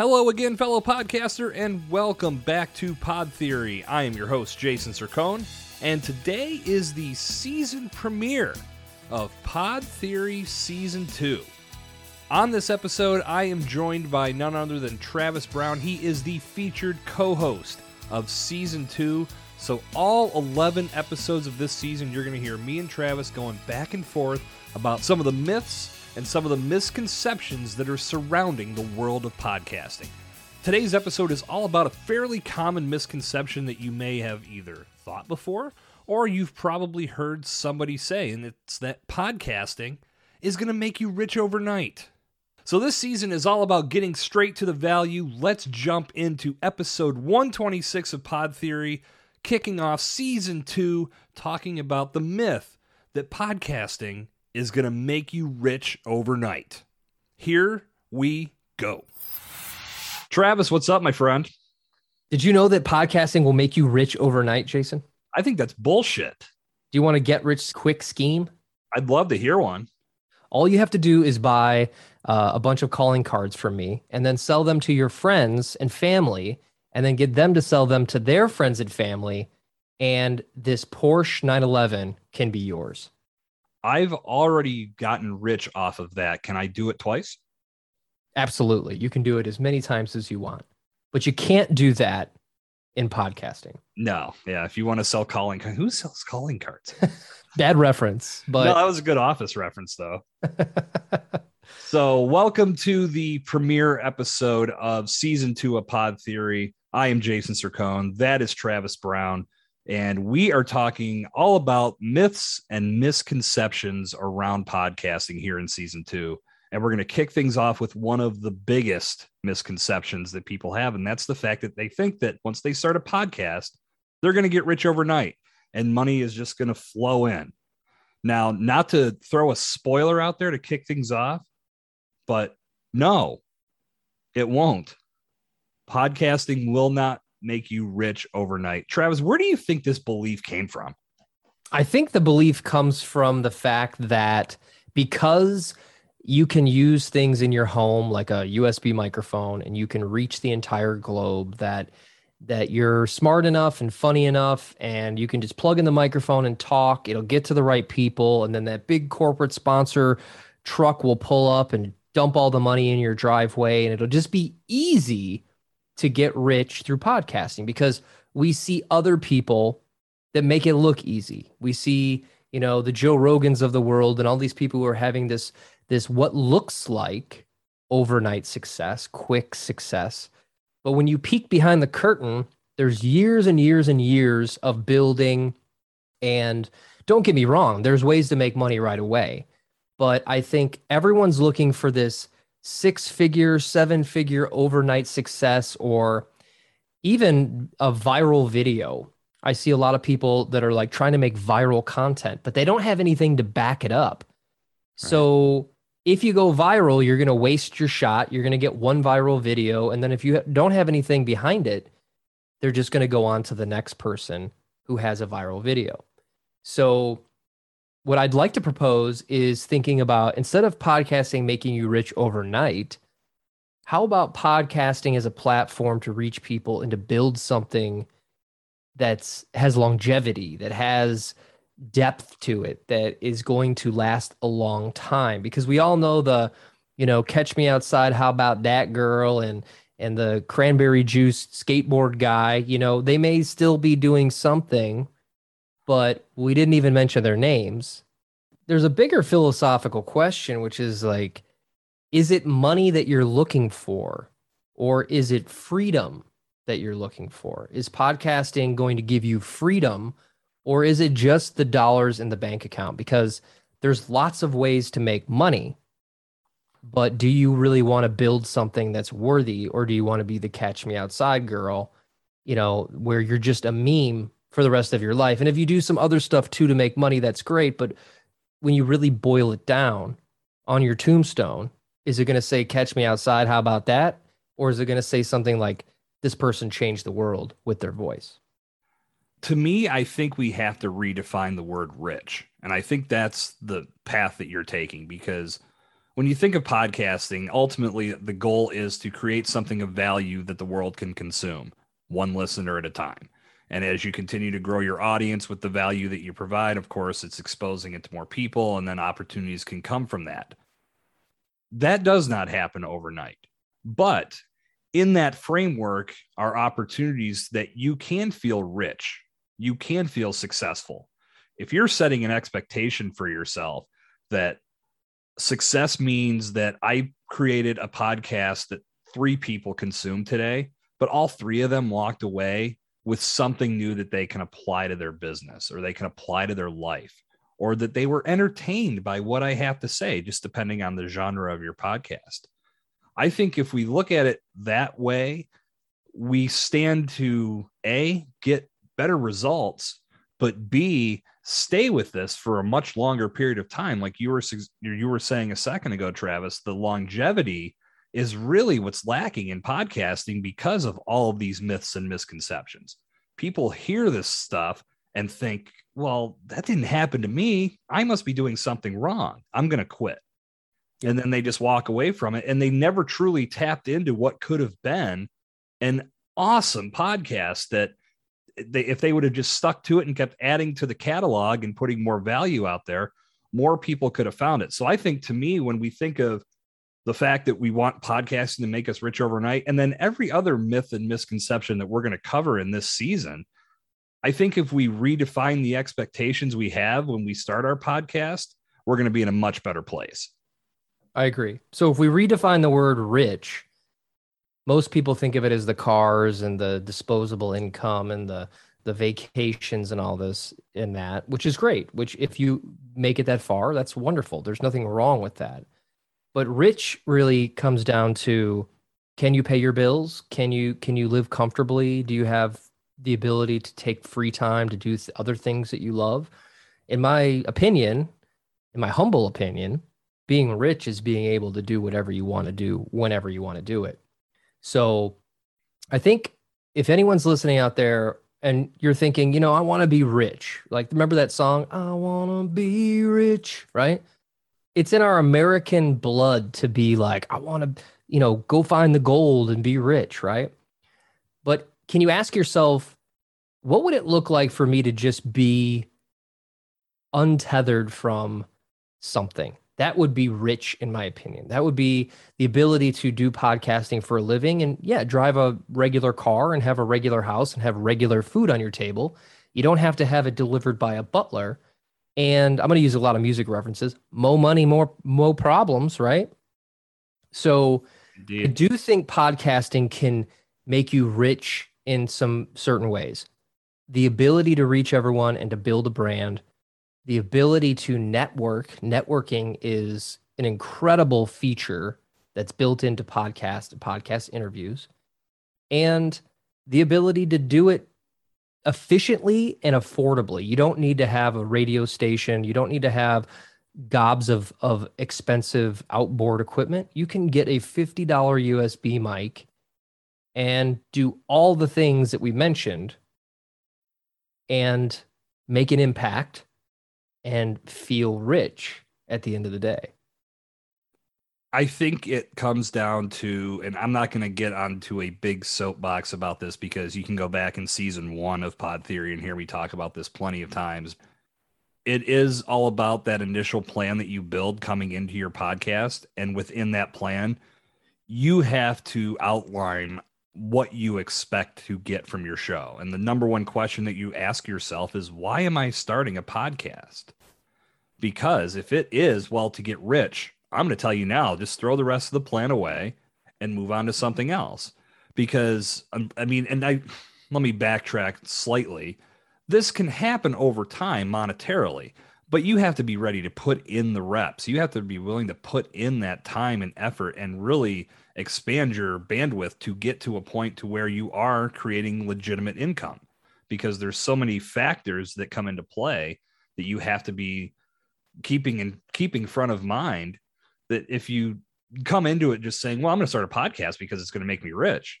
Hello again, fellow podcaster, and welcome back to Pod Theory. I am your host, Jason Sircone, and today is the season premiere of Pod Theory Season 2. On this episode, I am joined by none other than Travis Brown. He is the featured co host of Season 2. So, all 11 episodes of this season, you're going to hear me and Travis going back and forth about some of the myths and some of the misconceptions that are surrounding the world of podcasting. Today's episode is all about a fairly common misconception that you may have either thought before or you've probably heard somebody say, and it's that podcasting is going to make you rich overnight. So, this season is all about getting straight to the value. Let's jump into episode 126 of Pod Theory, kicking off season two, talking about the myth that podcasting is going to make you rich overnight. Here we go. Travis, what's up, my friend? Did you know that podcasting will make you rich overnight, Jason? I think that's bullshit. Do you want to get rich quick scheme? I'd love to hear one. All you have to do is buy uh, a bunch of calling cards from me and then sell them to your friends and family and then get them to sell them to their friends and family. And this Porsche 911 can be yours. I've already gotten rich off of that. Can I do it twice? Absolutely. You can do it as many times as you want, but you can't do that in podcasting. No. Yeah. If you want to sell calling cards, who sells calling cards? Bad reference, but no, that was a good office reference, though. so, welcome to the premiere episode of season two of Pod Theory. I am Jason Sircone. That is Travis Brown and we are talking all about myths and misconceptions around podcasting here in season two. And we're going to kick things off with one of the biggest misconceptions that people have. And that's the fact that they think that once they start a podcast, they're going to get rich overnight and money is just going to flow in. Now, not to throw a spoiler out there to kick things off, but no, it won't. Podcasting will not make you rich overnight. Travis, where do you think this belief came from? I think the belief comes from the fact that because you can use things in your home like a USB microphone and you can reach the entire globe that that you're smart enough and funny enough and you can just plug in the microphone and talk it'll get to the right people and then that big corporate sponsor truck will pull up and dump all the money in your driveway and it'll just be easy to get rich through podcasting because we see other people that make it look easy. We see, you know, the Joe Rogans of the world and all these people who are having this this what looks like overnight success, quick success. But when you peek behind the curtain, there's years and years and years of building and don't get me wrong, there's ways to make money right away. But I think everyone's looking for this six figure, seven figure overnight success, or even a viral video. I see a lot of people that are like trying to make viral content, but they don't have anything to back it up. Right. So if you go viral, you're going to waste your shot. You're going to get one viral video. And then if you don't have anything behind it, they're just going to go on to the next person who has a viral video. So what I'd like to propose is thinking about instead of podcasting making you rich overnight, how about podcasting as a platform to reach people and to build something that's has longevity, that has depth to it, that is going to last a long time? Because we all know the, you know, catch me outside, how about that girl and and the cranberry juice skateboard guy, you know, they may still be doing something but we didn't even mention their names. There's a bigger philosophical question, which is like, is it money that you're looking for, or is it freedom that you're looking for? Is podcasting going to give you freedom, or is it just the dollars in the bank account? Because there's lots of ways to make money, but do you really want to build something that's worthy, or do you want to be the catch me outside girl, you know, where you're just a meme for the rest of your life. And if you do some other stuff too to make money, that's great. But when you really boil it down on your tombstone, is it going to say, catch me outside? How about that? Or is it going to say something like, this person changed the world with their voice? To me, I think we have to redefine the word rich. And I think that's the path that you're taking because when you think of podcasting, ultimately the goal is to create something of value that the world can consume, one listener at a time. And as you continue to grow your audience with the value that you provide, of course, it's exposing it to more people, and then opportunities can come from that. That does not happen overnight. But in that framework are opportunities that you can feel rich, you can feel successful. If you're setting an expectation for yourself that success means that I created a podcast that three people consumed today, but all three of them walked away with something new that they can apply to their business or they can apply to their life or that they were entertained by what I have to say, just depending on the genre of your podcast. I think if we look at it that way, we stand to A, get better results, but B, stay with this for a much longer period of time. Like you were you were saying a second ago, Travis, the longevity is really what's lacking in podcasting because of all of these myths and misconceptions. People hear this stuff and think, well, that didn't happen to me. I must be doing something wrong. I'm going to quit. And then they just walk away from it and they never truly tapped into what could have been an awesome podcast that they, if they would have just stuck to it and kept adding to the catalog and putting more value out there, more people could have found it. So I think to me, when we think of the fact that we want podcasting to make us rich overnight, and then every other myth and misconception that we're going to cover in this season. I think if we redefine the expectations we have when we start our podcast, we're going to be in a much better place. I agree. So if we redefine the word rich, most people think of it as the cars and the disposable income and the the vacations and all this and that, which is great. Which if you make it that far, that's wonderful. There's nothing wrong with that. But rich really comes down to can you pay your bills? Can you can you live comfortably? Do you have the ability to take free time to do th- other things that you love? In my opinion, in my humble opinion, being rich is being able to do whatever you want to do whenever you want to do it. So I think if anyone's listening out there and you're thinking, you know, I want to be rich, like remember that song, I want to be rich, right? It's in our American blood to be like, I want to, you know, go find the gold and be rich, right? But can you ask yourself, what would it look like for me to just be untethered from something? That would be rich, in my opinion. That would be the ability to do podcasting for a living and, yeah, drive a regular car and have a regular house and have regular food on your table. You don't have to have it delivered by a butler and I'm going to use a lot of music references. Mo money, more mo problems, right? So Indeed. I do think podcasting can make you rich in some certain ways. The ability to reach everyone and to build a brand, the ability to network. Networking is an incredible feature that's built into podcast podcast interviews, and the ability to do it efficiently and affordably. You don't need to have a radio station. You don't need to have gobs of of expensive outboard equipment. You can get a $50 USB mic and do all the things that we mentioned and make an impact and feel rich at the end of the day. I think it comes down to, and I'm not going to get onto a big soapbox about this because you can go back in season one of Pod Theory and hear me talk about this plenty of times. It is all about that initial plan that you build coming into your podcast. And within that plan, you have to outline what you expect to get from your show. And the number one question that you ask yourself is why am I starting a podcast? Because if it is, well, to get rich, I'm going to tell you now, just throw the rest of the plan away and move on to something else. Because um, I mean, and I let me backtrack slightly. This can happen over time monetarily, but you have to be ready to put in the reps. You have to be willing to put in that time and effort and really expand your bandwidth to get to a point to where you are creating legitimate income because there's so many factors that come into play that you have to be keeping and keeping front of mind that if you come into it just saying, "Well, I'm going to start a podcast because it's going to make me rich,"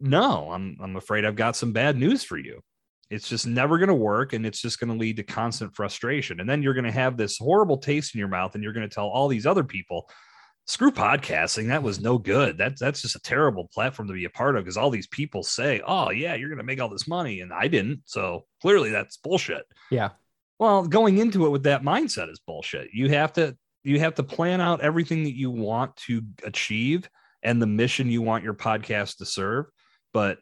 no, I'm I'm afraid I've got some bad news for you. It's just never going to work and it's just going to lead to constant frustration. And then you're going to have this horrible taste in your mouth and you're going to tell all these other people, screw podcasting. That was no good. That's that's just a terrible platform to be a part of because all these people say, "Oh yeah, you're going to make all this money," and I didn't. So clearly, that's bullshit. Yeah. Well, going into it with that mindset is bullshit. You have to you have to plan out everything that you want to achieve and the mission you want your podcast to serve, but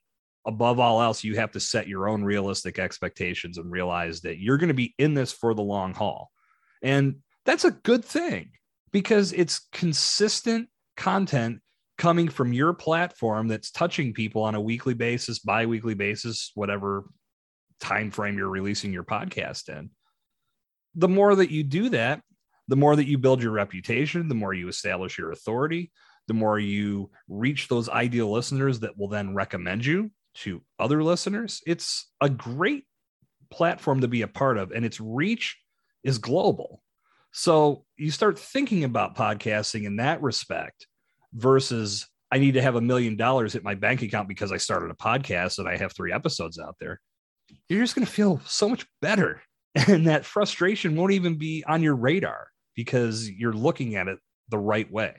above all else, you have to set your own realistic expectations and realize that you're going to be in this for the long haul. And that's a good thing because it's consistent content coming from your platform that's touching people on a weekly basis, bi-weekly basis, whatever time frame you're releasing your podcast in. The more that you do that, the more that you build your reputation, the more you establish your authority, the more you reach those ideal listeners that will then recommend you to other listeners. It's a great platform to be a part of, and its reach is global. So you start thinking about podcasting in that respect versus I need to have a million dollars hit my bank account because I started a podcast and I have three episodes out there. You're just going to feel so much better. And that frustration won't even be on your radar because you're looking at it the right way.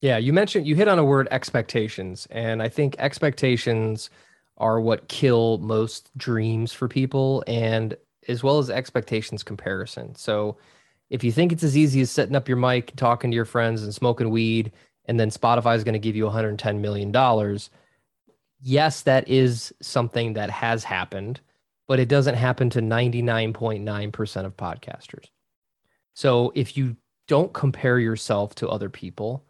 Yeah, you mentioned you hit on a word expectations, and I think expectations are what kill most dreams for people, and as well as expectations comparison. So, if you think it's as easy as setting up your mic, talking to your friends, and smoking weed, and then Spotify is going to give you 110 million dollars, yes, that is something that has happened, but it doesn't happen to 99.9% of podcasters. So, if you don't compare yourself to other people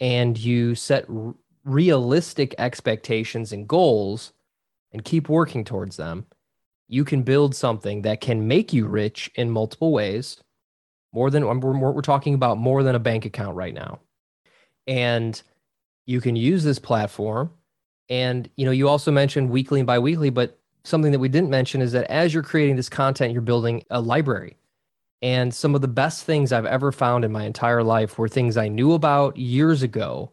and you set r- realistic expectations and goals and keep working towards them, you can build something that can make you rich in multiple ways. More than we're, we're talking about more than a bank account right now. And you can use this platform. And you know, you also mentioned weekly and biweekly, but something that we didn't mention is that as you're creating this content, you're building a library. And some of the best things I've ever found in my entire life were things I knew about years ago,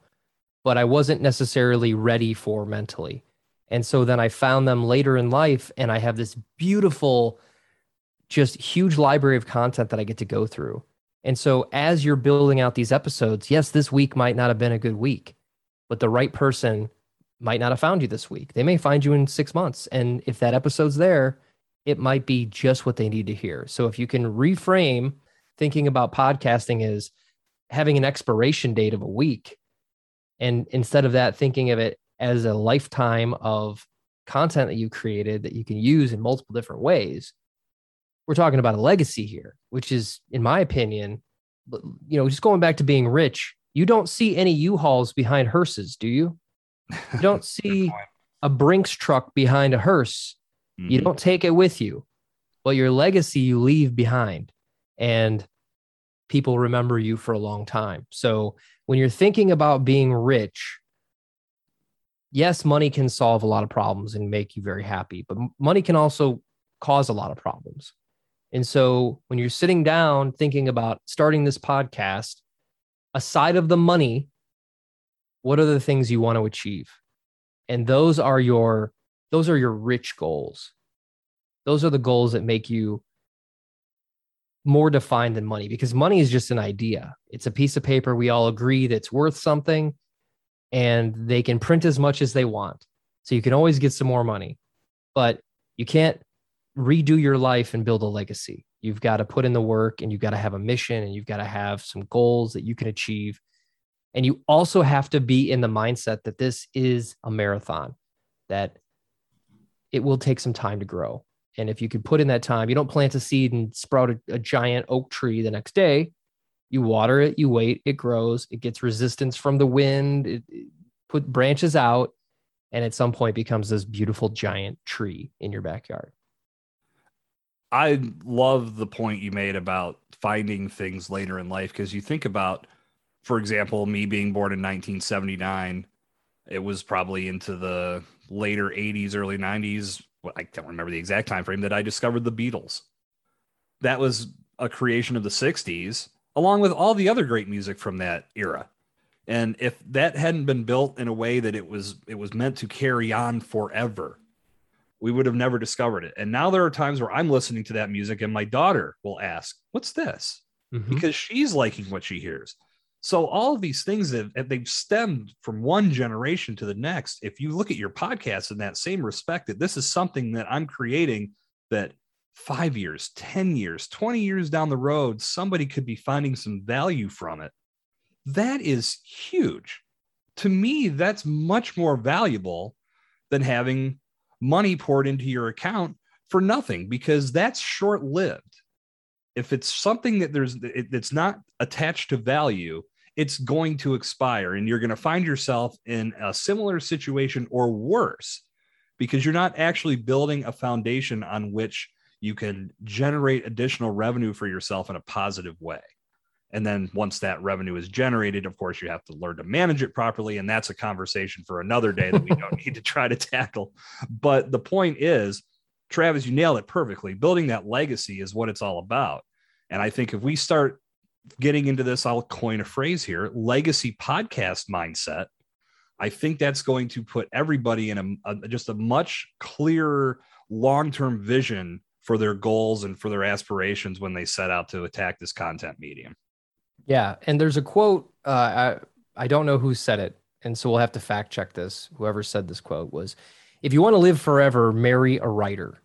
but I wasn't necessarily ready for mentally. And so then I found them later in life, and I have this beautiful, just huge library of content that I get to go through. And so as you're building out these episodes, yes, this week might not have been a good week, but the right person might not have found you this week. They may find you in six months. And if that episode's there, it might be just what they need to hear. So if you can reframe thinking about podcasting as having an expiration date of a week, and instead of that, thinking of it as a lifetime of content that you created that you can use in multiple different ways, we're talking about a legacy here, which is, in my opinion, you know, just going back to being rich, you don't see any U-Hauls behind hearses, do you? You don't see a Brinks truck behind a hearse Mm-hmm. You don't take it with you, but your legacy you leave behind. And people remember you for a long time. So when you're thinking about being rich, yes, money can solve a lot of problems and make you very happy, but money can also cause a lot of problems. And so when you're sitting down thinking about starting this podcast, aside of the money, what are the things you want to achieve? And those are your those are your rich goals. Those are the goals that make you more defined than money because money is just an idea. It's a piece of paper we all agree that's worth something and they can print as much as they want. So you can always get some more money. But you can't redo your life and build a legacy. You've got to put in the work and you've got to have a mission and you've got to have some goals that you can achieve. And you also have to be in the mindset that this is a marathon, that it will take some time to grow. And if you could put in that time, you don't plant a seed and sprout a, a giant oak tree the next day. You water it, you wait, it grows, it gets resistance from the wind, it, it put branches out, and at some point becomes this beautiful giant tree in your backyard. I love the point you made about finding things later in life because you think about, for example, me being born in 1979, it was probably into the later 80s, early 90s. Well, I can't remember the exact time frame that I discovered the Beatles. That was a creation of the 60s, along with all the other great music from that era. And if that hadn't been built in a way that it was it was meant to carry on forever, we would have never discovered it. And now there are times where I'm listening to that music and my daughter will ask, What's this? Mm-hmm. Because she's liking what she hears. So all of these things that they've stemmed from one generation to the next. If you look at your podcast in that same respect, that this is something that I'm creating that five years, 10 years, 20 years down the road, somebody could be finding some value from it. That is huge. To me, that's much more valuable than having money poured into your account for nothing because that's short lived. If it's something that there's it's not attached to value, it's going to expire and you're going to find yourself in a similar situation or worse because you're not actually building a foundation on which you can generate additional revenue for yourself in a positive way. And then once that revenue is generated, of course, you have to learn to manage it properly. And that's a conversation for another day that we don't need to try to tackle. But the point is, Travis, you nailed it perfectly. Building that legacy is what it's all about. And I think if we start getting into this, I'll coin a phrase here legacy podcast mindset. I think that's going to put everybody in a, a just a much clearer long term vision for their goals and for their aspirations when they set out to attack this content medium. Yeah, and there's a quote. Uh, I I don't know who said it, and so we'll have to fact check this. Whoever said this quote was, "If you want to live forever, marry a writer."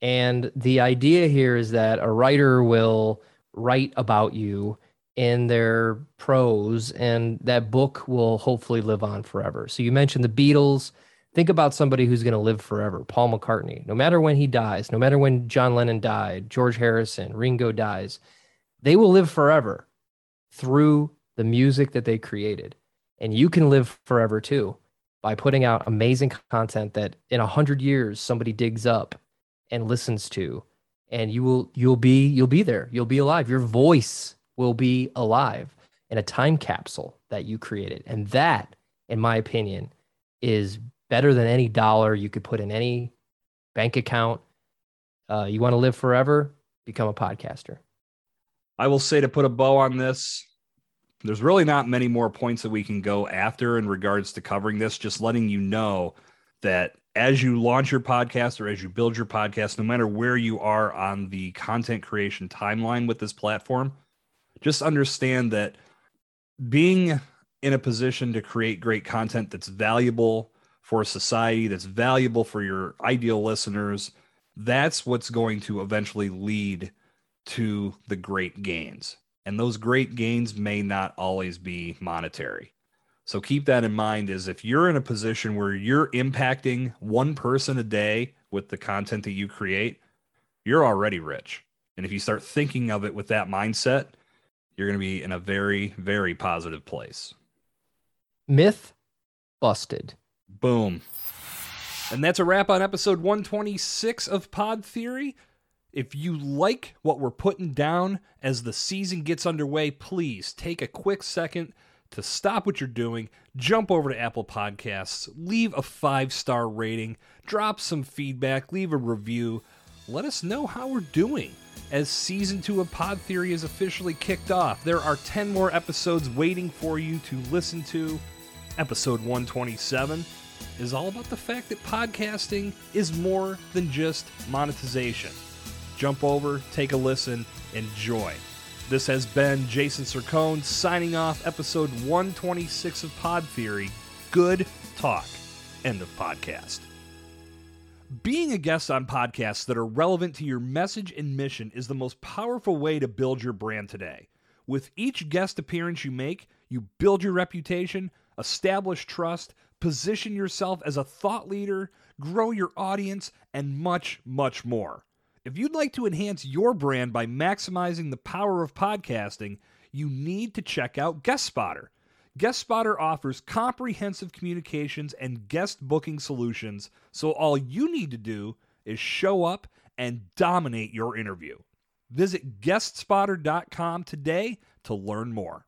And the idea here is that a writer will write about you in their prose, and that book will hopefully live on forever. So you mentioned the Beatles. Think about somebody who's going to live forever. Paul McCartney. No matter when he dies, no matter when John Lennon died, George Harrison, Ringo dies, they will live forever through the music that they created. And you can live forever too by putting out amazing content that in a hundred years somebody digs up and listens to. And you will you'll be you'll be there. You'll be alive. Your voice will be alive in a time capsule that you created. And that, in my opinion, is better than any dollar you could put in any bank account. Uh, you want to live forever? Become a podcaster. I will say to put a bow on this, there's really not many more points that we can go after in regards to covering this. Just letting you know that as you launch your podcast or as you build your podcast, no matter where you are on the content creation timeline with this platform, just understand that being in a position to create great content that's valuable for society, that's valuable for your ideal listeners, that's what's going to eventually lead to the great gains. And those great gains may not always be monetary. So keep that in mind is if you're in a position where you're impacting one person a day with the content that you create, you're already rich. And if you start thinking of it with that mindset, you're going to be in a very, very positive place. Myth busted. Boom. And that's a wrap on episode 126 of Pod Theory. If you like what we're putting down as the season gets underway, please take a quick second to stop what you're doing, jump over to Apple Podcasts, leave a five star rating, drop some feedback, leave a review. Let us know how we're doing. As season two of Pod Theory is officially kicked off, there are 10 more episodes waiting for you to listen to. Episode 127 is all about the fact that podcasting is more than just monetization jump over, take a listen, enjoy. This has been Jason Sircone signing off episode 126 of Pod Theory. Good talk. End of podcast. Being a guest on podcasts that are relevant to your message and mission is the most powerful way to build your brand today. With each guest appearance you make, you build your reputation, establish trust, position yourself as a thought leader, grow your audience, and much, much more. If you'd like to enhance your brand by maximizing the power of podcasting, you need to check out Guest Spotter. Guest Spotter offers comprehensive communications and guest booking solutions, so all you need to do is show up and dominate your interview. Visit guestspotter.com today to learn more.